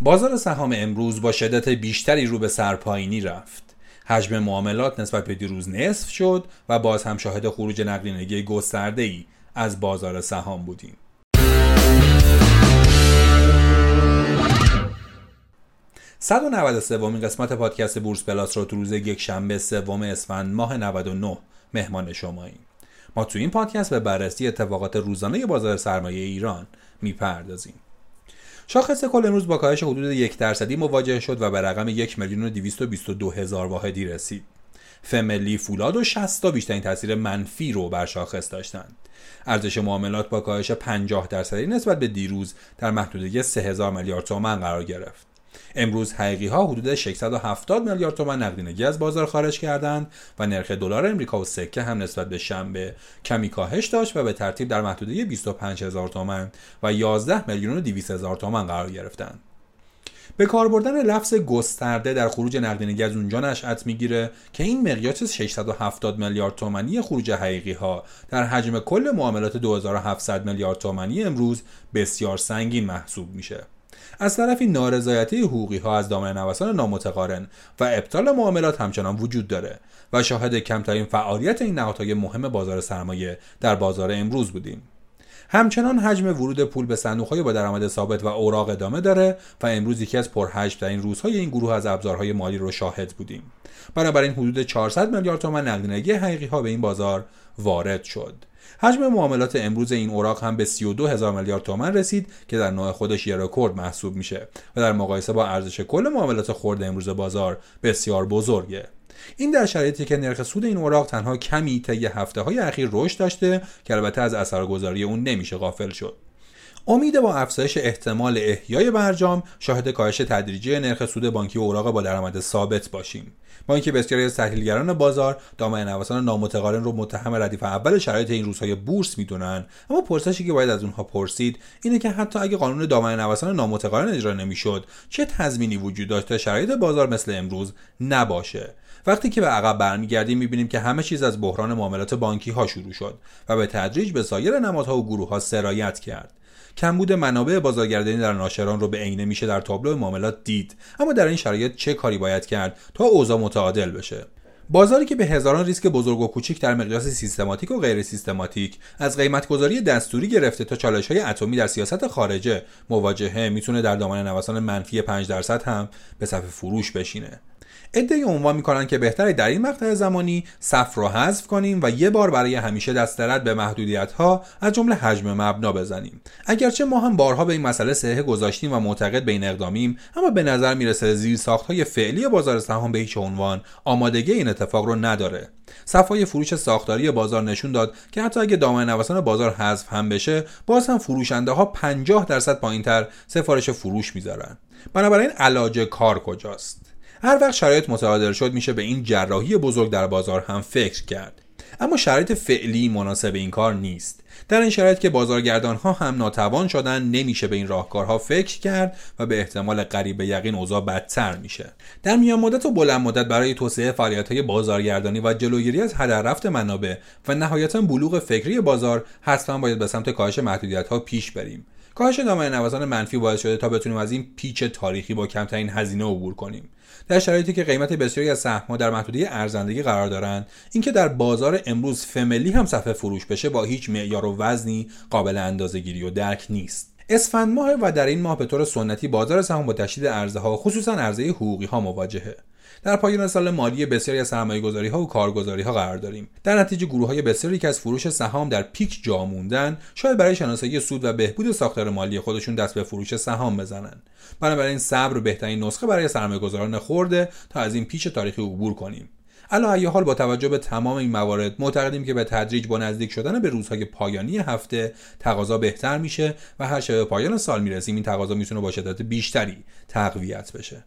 بازار سهام امروز با شدت بیشتری رو به سرپایینی رفت. حجم معاملات نسبت به دیروز نصف شد و باز هم شاهد خروج نقدینگی گسترده ای از بازار سهام بودیم. سومین قسمت پادکست بورس پلاس رو تو روز یک شنبه سوم اسفند ماه 99 مهمان شماییم. ما تو این پادکست به بررسی اتفاقات روزانه بازار سرمایه ایران می‌پردازیم. شاخص کل امروز با کاهش حدود یک درصدی مواجه شد و به رقم یک میلیون و دو هزار واحدی رسید. فملی فولاد و 60 تا بیشترین تاثیر منفی رو بر شاخص داشتند. ارزش معاملات با کاهش 50 درصدی نسبت به دیروز در محدوده 3000 میلیارد تومان قرار گرفت. امروز حقیقی ها حدود 670 میلیارد تومان نقدینگی از بازار خارج کردند و نرخ دلار امریکا و سکه هم نسبت به شنبه کمی کاهش داشت و به ترتیب در محدوده 25 هزار تومان و 11 میلیون و 200 هزار تومان قرار گرفتند. به کار بردن لفظ گسترده در خروج نقدینگی از اونجا نشأت می‌گیره که این مقیاس 670 میلیارد تومانی خروج حقیقی ها در حجم کل معاملات 2700 میلیارد تومانی امروز بسیار سنگین محسوب میشه. از طرفی نارضایتی حقوقی ها از دامنه نوسان نامتقارن و ابطال معاملات همچنان وجود داره و شاهد کمترین فعالیت این نهادهای مهم بازار سرمایه در بازار امروز بودیم. همچنان حجم ورود پول به صندوقهای با درآمد ثابت و اوراق ادامه داره و امروز یکی از این روزهای این گروه از ابزارهای مالی رو شاهد بودیم. بنابراین حدود 400 میلیارد تومان نقدینگی حقیقی ها به این بازار وارد شد. حجم معاملات امروز این اوراق هم به 32 هزار میلیارد تومان رسید که در نوع خودش یه رکورد محسوب میشه و در مقایسه با ارزش کل معاملات خرد امروز بازار بسیار بزرگه. این در شرایطی که نرخ سود این اوراق تنها کمی طی هفته های اخیر رشد داشته که البته از اثرگذاری اون نمیشه غافل شد. امید با افزایش احتمال احیای برجام شاهد کاهش تدریجی نرخ سود بانکی و اوراق با درآمد ثابت باشیم. با اینکه بسیاری از تحلیلگران بازار دامنه نوسان نامتقارن رو متهم ردیف اول شرایط این روزهای بورس می‌دونن اما پرسشی که باید از اونها پرسید اینه که حتی اگه قانون دامنه نوسان نامتقارن اجرا نمی‌شد چه تضمینی وجود داشته شرایط بازار مثل امروز نباشه؟ وقتی که به عقب برمیگردیم می‌بینیم که همه چیز از بحران معاملات بانکی ها شروع شد و به تدریج به سایر نمادها و گروه سرایت کرد. کمبود منابع بازارگردانی در ناشران رو به عینه میشه در تابلو معاملات دید. اما در این شرایط چه کاری باید کرد تا اوضاع متعادل بشه؟ بازاری که به هزاران ریسک بزرگ و کوچیک در مقیاس سیستماتیک و غیر سیستماتیک از قیمتگذاری دستوری گرفته تا چالش های اتمی در سیاست خارجه مواجهه می‌تونه در دامنه نوسان منفی 5 درصد هم به صف فروش بشینه. ادعای عنوان می‌کنن که بهتره در این مقطع زمانی صف رو حذف کنیم و یه بار برای همیشه دست رد به محدودیت ها از جمله حجم مبنا بزنیم. اگرچه ما هم بارها به این مسئله سهه گذاشتیم و معتقد به این اقدامیم اما به نظر می‌رسه زیر ساخت های فعلی بازار سهام به هیچ عنوان آمادگی این اتفاق رو نداره. صفای فروش ساختاری بازار نشون داد که حتی اگه دامنه نوسان بازار حذف هم بشه باز هم فروشنده ها 50 درصد پایینتر سفارش فروش می‌ذارن. بنابراین علاج کار کجاست؟ هر وقت شرایط متعادل شد میشه به این جراحی بزرگ در بازار هم فکر کرد. اما شرایط فعلی مناسب این کار نیست. در این شرایط که بازارگردان ها هم ناتوان شدن نمیشه به این راهکارها فکر کرد و به احتمال قریب یقین اوضاع بدتر میشه. در میان مدت و بلند مدت برای توسعه فعالیت های بازارگردانی و جلوگیری از هدر رفت منابع و نهایتا بلوغ فکری بازار حتما باید به سمت کاهش محدودیت ها پیش بریم. کاهش دامنه نوسان منفی باعث شده تا بتونیم از این پیچ تاریخی با کمترین هزینه عبور کنیم. در شرایطی که قیمت بسیاری از سهم‌ها در محدوده ارزندگی قرار دارند اینکه در بازار امروز فملی هم صفحه فروش بشه با هیچ معیار و وزنی قابل اندازه‌گیری و درک نیست. اسفند ماه و در این ماه به طور سنتی بازار سهام با تشدید ارزها ها خصوصا عرضه حقوقی ها مواجهه. در پایان سال مالی بسیاری از سرمایه گذاری ها و کارگزاری ها قرار داریم. در نتیجه گروه های بسیاری که از فروش سهام در پیک جا موندن شاید برای شناسایی سود و بهبود ساختار مالی خودشون دست به فروش سهام بزنن. بنابراین صبر بهترین نسخه برای سرمایه گذاران خورده تا از این پیش تاریخی عبور کنیم. علا ای حال با توجه به تمام این موارد معتقدیم که به تدریج با نزدیک شدن به روزهای پایانی هفته تقاضا بهتر میشه و هر شب پایان سال می‌رسیم. این تقاضا می‌تونه با شدت بیشتری تقویت بشه.